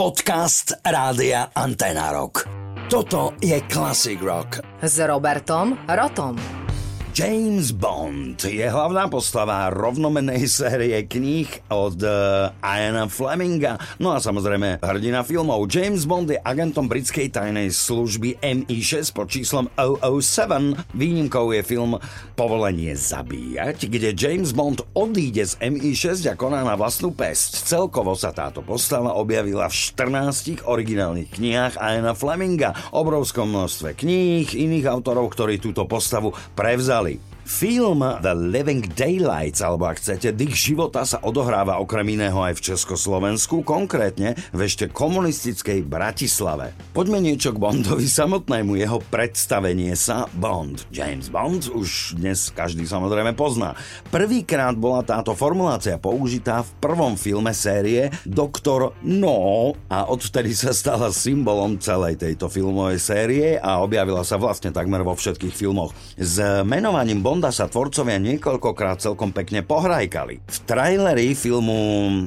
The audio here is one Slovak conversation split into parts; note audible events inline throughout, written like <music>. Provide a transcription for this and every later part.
Podcast Rádia Antena Rock. Toto je Classic Rock. S Robertom Rotom. James Bond je hlavná postava rovnomenej <laughs> série kníh od uh, Iana Fleminga. No a samozrejme hrdina filmov. James Bond je agentom britskej tajnej služby MI6 pod číslom 007. Výnimkou je film Povolenie zabíjať, kde James Bond odíde z MI6 a koná na vlastnú pesť. Celkovo sa táto postava objavila v 14 originálnych knihách Iana Fleminga, obrovskom množstve kníh, iných autorov, ktorí túto postavu prevzali Valley. Film The Living Daylights, alebo ak chcete, dých života sa odohráva okrem iného aj v Československu, konkrétne v ešte komunistickej Bratislave. Poďme niečo k Bondovi samotnému, jeho predstavenie sa Bond. James Bond už dnes každý samozrejme pozná. Prvýkrát bola táto formulácia použitá v prvom filme série Doktor No a odvtedy sa stala symbolom celej tejto filmovej série a objavila sa vlastne takmer vo všetkých filmoch. S menovaním Bond Bonda sa tvorcovia niekoľkokrát celkom pekne pohrajkali. V traileri filmu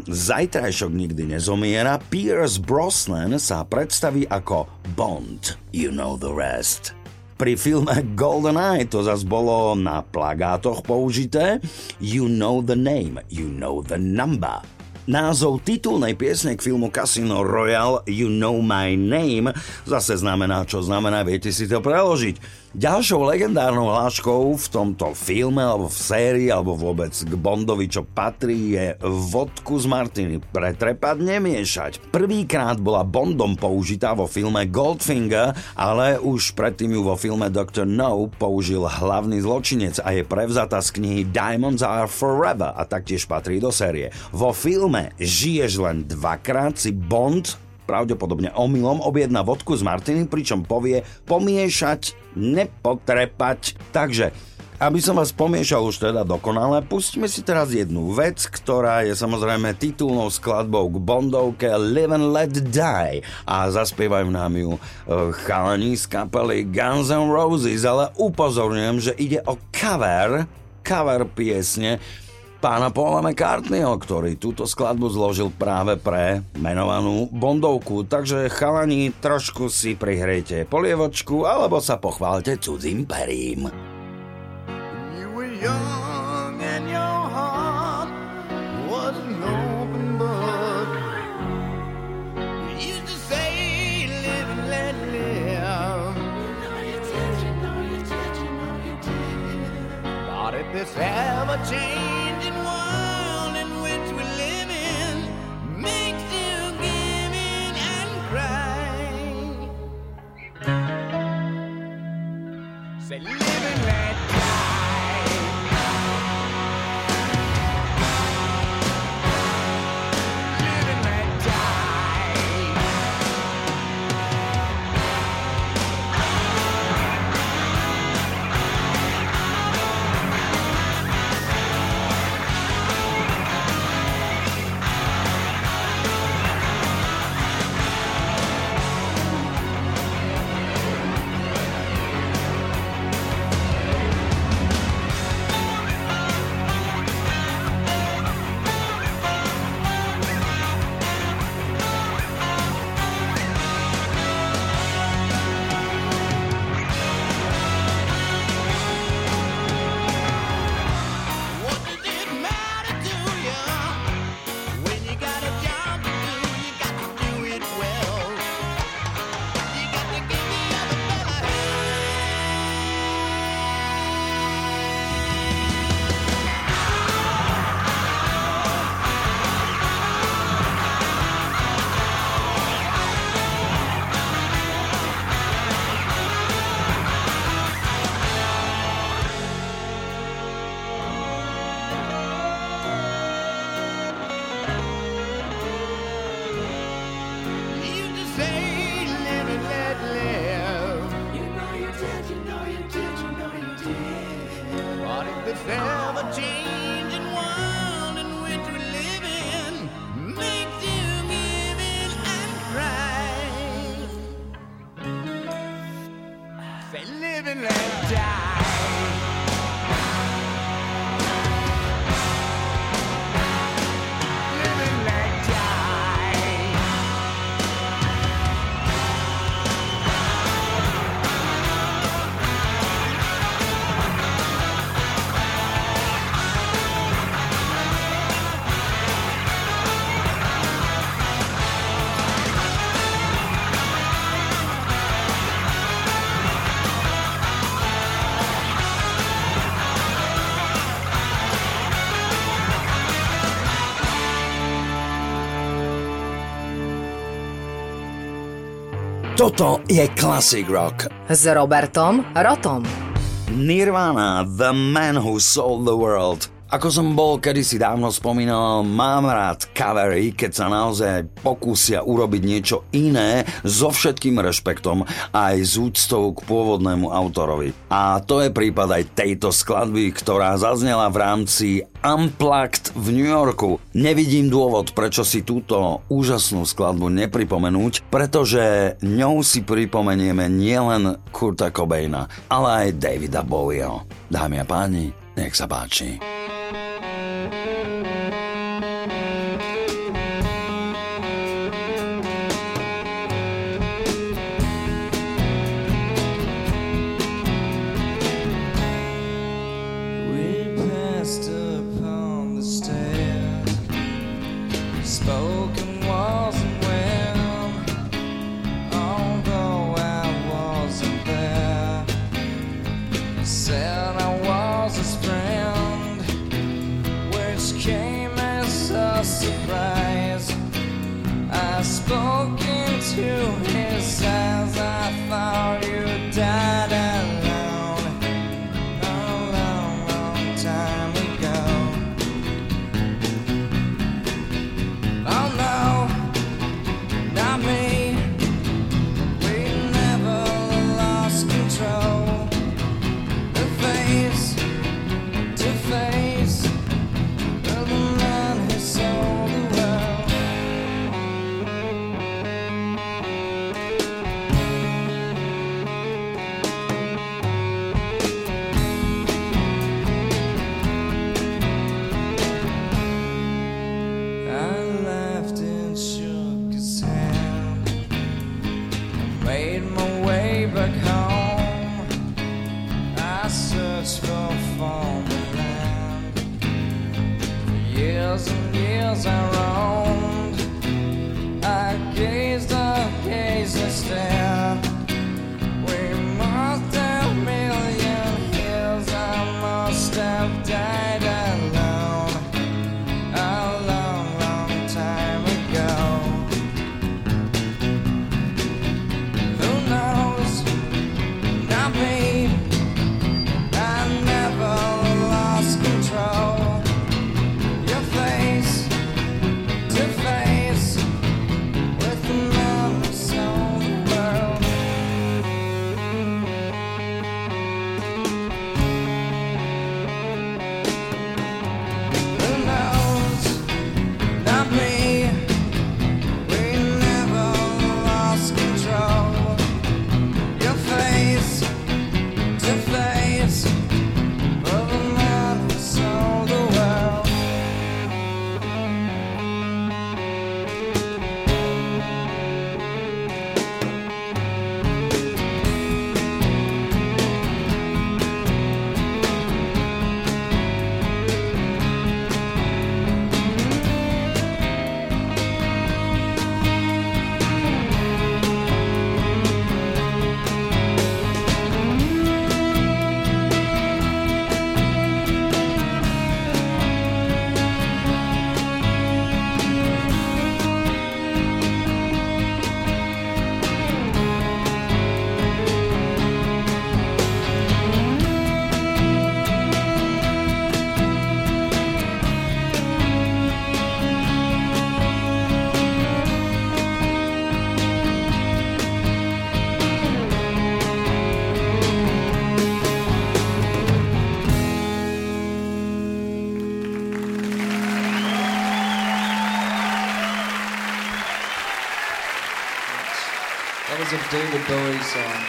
Zajtrajšok nikdy nezomiera Pierce Brosnan sa predstaví ako Bond. You know the rest. Pri filme Golden Eye to zase bolo na plagátoch použité You know the name, you know the number. Názov titulnej piesne k filmu Casino Royale You Know My Name zase znamená, čo znamená, viete si to preložiť. Ďalšou legendárnou hláškou v tomto filme alebo v sérii alebo vôbec k Bondovi, čo patrí, je vodku z Martiny. Pretrepať nemiešať. Prvýkrát bola Bondom použitá vo filme Goldfinger, ale už predtým ju vo filme Dr. No použil hlavný zločinec a je prevzatá z knihy Diamonds Are Forever a taktiež patrí do série. Vo filme Žiješ len dvakrát si Bond pravdepodobne omylom objedná vodku z Martiny, pričom povie pomiešať, nepotrepať. Takže aby som vás pomiešal už teda dokonale, pustíme si teraz jednu vec, ktorá je samozrejme titulnou skladbou k Bondovke Live and Let Die a zaspievajú nám ju e, chalani z kapely Guns N' Roses, ale upozorňujem, že ide o cover, cover piesne, pána Paula McCartneyho, ktorý túto skladbu zložil práve pre menovanú Bondovku. Takže chalani, trošku si prihrejte polievočku alebo sa pochválte cudzím perím. this ever change and let die. Toto je Classic Rock. S Robertom Rotom. Nirvana, The Man Who Sold the World. Ako som bol kedysi dávno spomínal, mám rád covery, keď sa naozaj pokúsia urobiť niečo iné so všetkým rešpektom aj z úctou k pôvodnému autorovi. A to je prípad aj tejto skladby, ktorá zaznela v rámci Unplugged v New Yorku. Nevidím dôvod, prečo si túto úžasnú skladbu nepripomenúť, pretože ňou si pripomenieme nielen Kurta Cobaina, ale aj Davida Bowieho. Dámy a páni, nech sa páči. miles around. David Bowie song.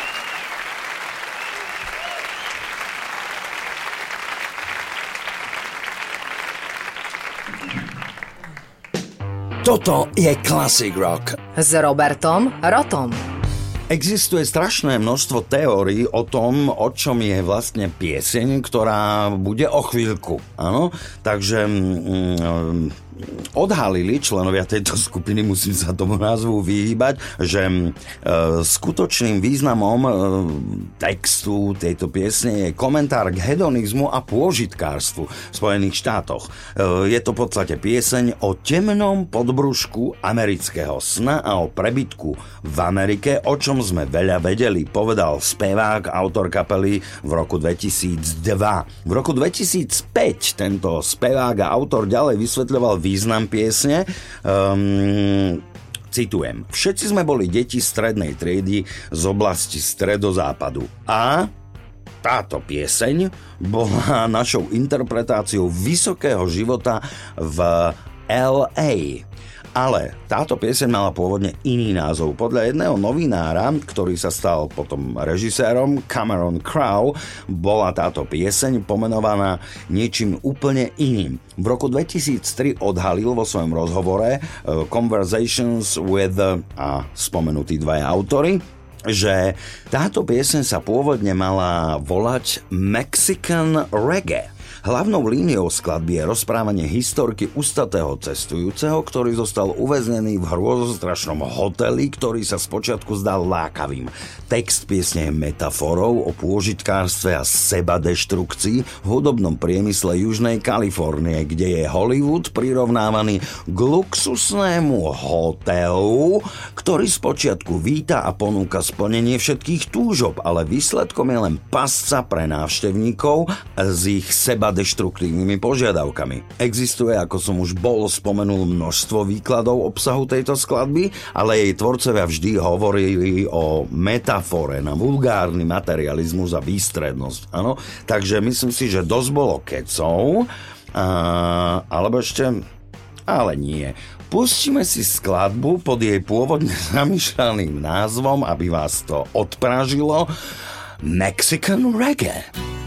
Toto je Classic Rock. S Robertom Rotom. Existuje strašné množstvo teórií o tom, o čom je vlastne pieseň, ktorá bude o chvíľku. Áno? Takže mm, odhalili členovia tejto <laughs> skupiny, musím sa tomu názvu vyhýbať, že e, skutočným významom e, textu tejto piesne je komentár k hedonizmu a pôžitkárstvu v Spojených štátoch. E, je to v podstate pieseň o temnom podbrušku amerického sna a o prebytku v Amerike, o čom sme veľa vedeli, povedal spevák, autor kapely v roku 2002. V roku 2005 tento spevák a autor ďalej vysvetľoval význam piesne. Um, citujem. Všetci sme boli deti strednej triedy z oblasti stredozápadu. A táto pieseň bola <laughs> našou interpretáciou vysokého života v LA. Ale táto pieseň mala pôvodne iný názov. Podľa jedného novinára, ktorý sa stal potom režisérom, Cameron Crowe, bola táto pieseň pomenovaná niečím úplne iným. V roku 2003 odhalil vo svojom rozhovore uh, Conversations with uh, a spomenutí dvaja autory, že táto pieseň sa pôvodne mala volať Mexican Reggae. Hlavnou líniou skladby je rozprávanie historky ustatého cestujúceho, ktorý zostal uväznený v hrôzostrašnom hoteli, ktorý sa spočiatku zdal lákavým. Text piesne je metaforou o pôžitkárstve a seba deštrukcii v hudobnom priemysle Južnej Kalifornie, kde je Hollywood prirovnávaný k luxusnému hotelu, ktorý spočiatku víta a ponúka splnenie všetkých túžob, ale výsledkom je len pasca pre návštevníkov z ich seba deštruktívnymi požiadavkami. Existuje, ako som už bol spomenul, množstvo výkladov obsahu tejto skladby, ale jej tvorcovia vždy hovorili o metafore na vulgárny materializmus a výstrednosť. Ano? Takže myslím si, že dosť bolo kecov, a, alebo ešte... Ale nie. Pustíme si skladbu pod jej pôvodne <laughs> zamýšľaným názvom, aby vás to odpražilo. Mexican Reggae.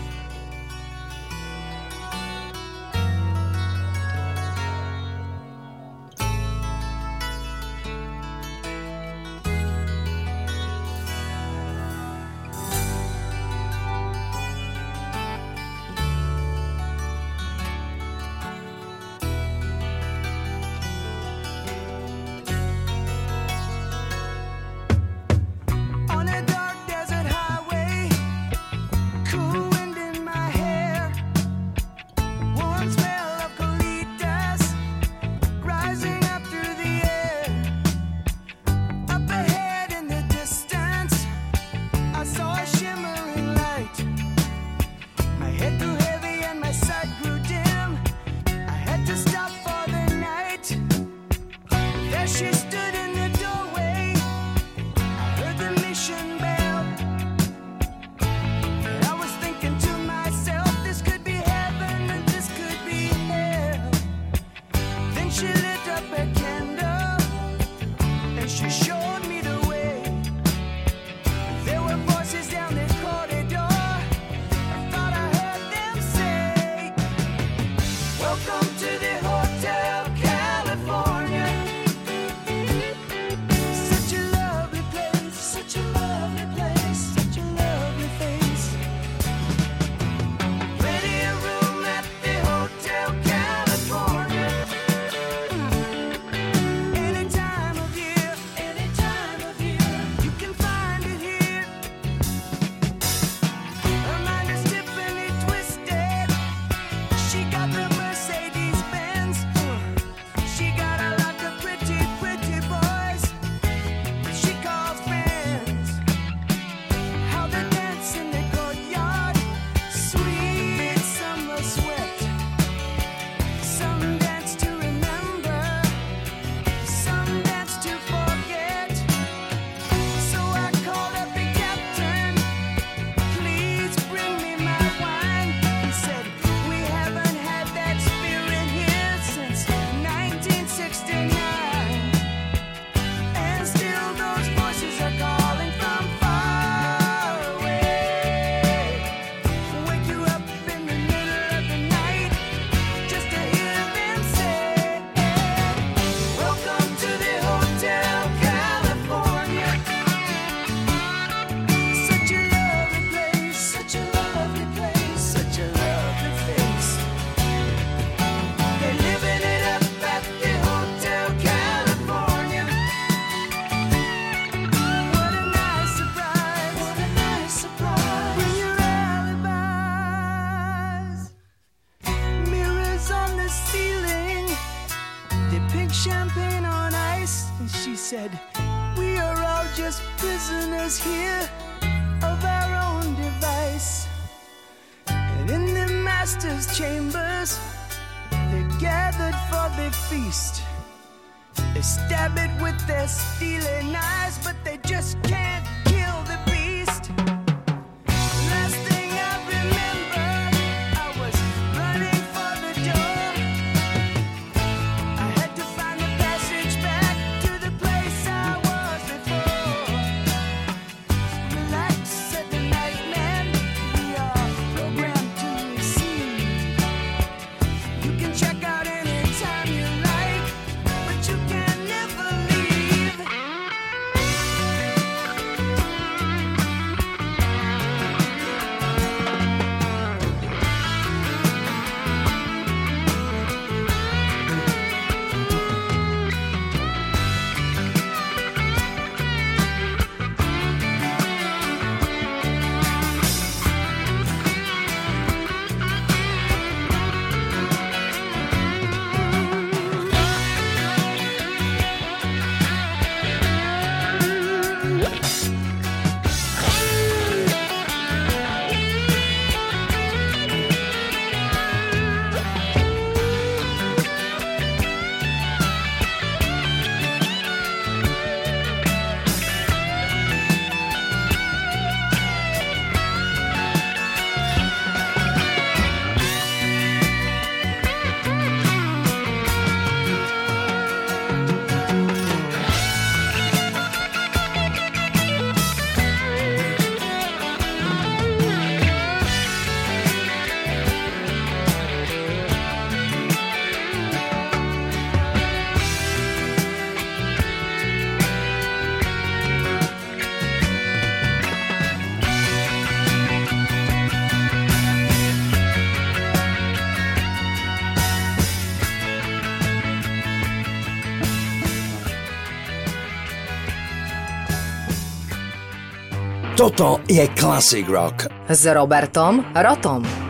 The feast. They stab it with their steely knives, but they just can't Toto je Classic Rock. S Robertom Rotom.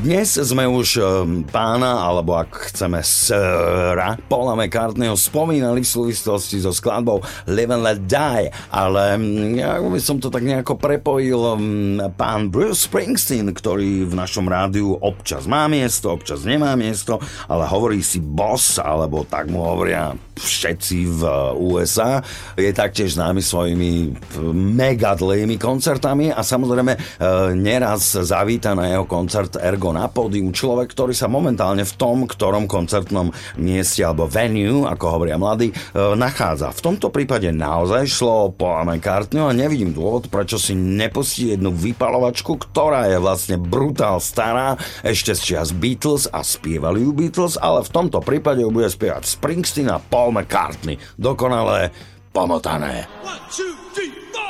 Dnes sme už um, pána, alebo ak chceme sra, Paula McCartneyho spomínali v súvislosti so skladbou Live and Let Die, ale um, ja by som to tak nejako prepojil um, pán Bruce Springsteen, ktorý v našom rádiu občas má miesto, občas nemá miesto, ale hovorí si boss, alebo tak mu hovoria všetci v USA. Je taktiež známy svojimi mega dlhými koncertami a samozrejme e, neraz zavíta na jeho koncert Ergo na pódium človek, ktorý sa momentálne v tom, ktorom koncertnom mieste alebo venue, ako hovoria mladí, e, nachádza. V tomto prípade naozaj šlo o Paula McCartney a nevidím dôvod, prečo si nepustí jednu vypalovačku, ktorá je vlastne brutál stará, ešte z čias Beatles a spievali ju Beatles, ale v tomto prípade ju bude spievať Springsteen a Paul McCartney. Dokonale pomotané. One, two, three, four.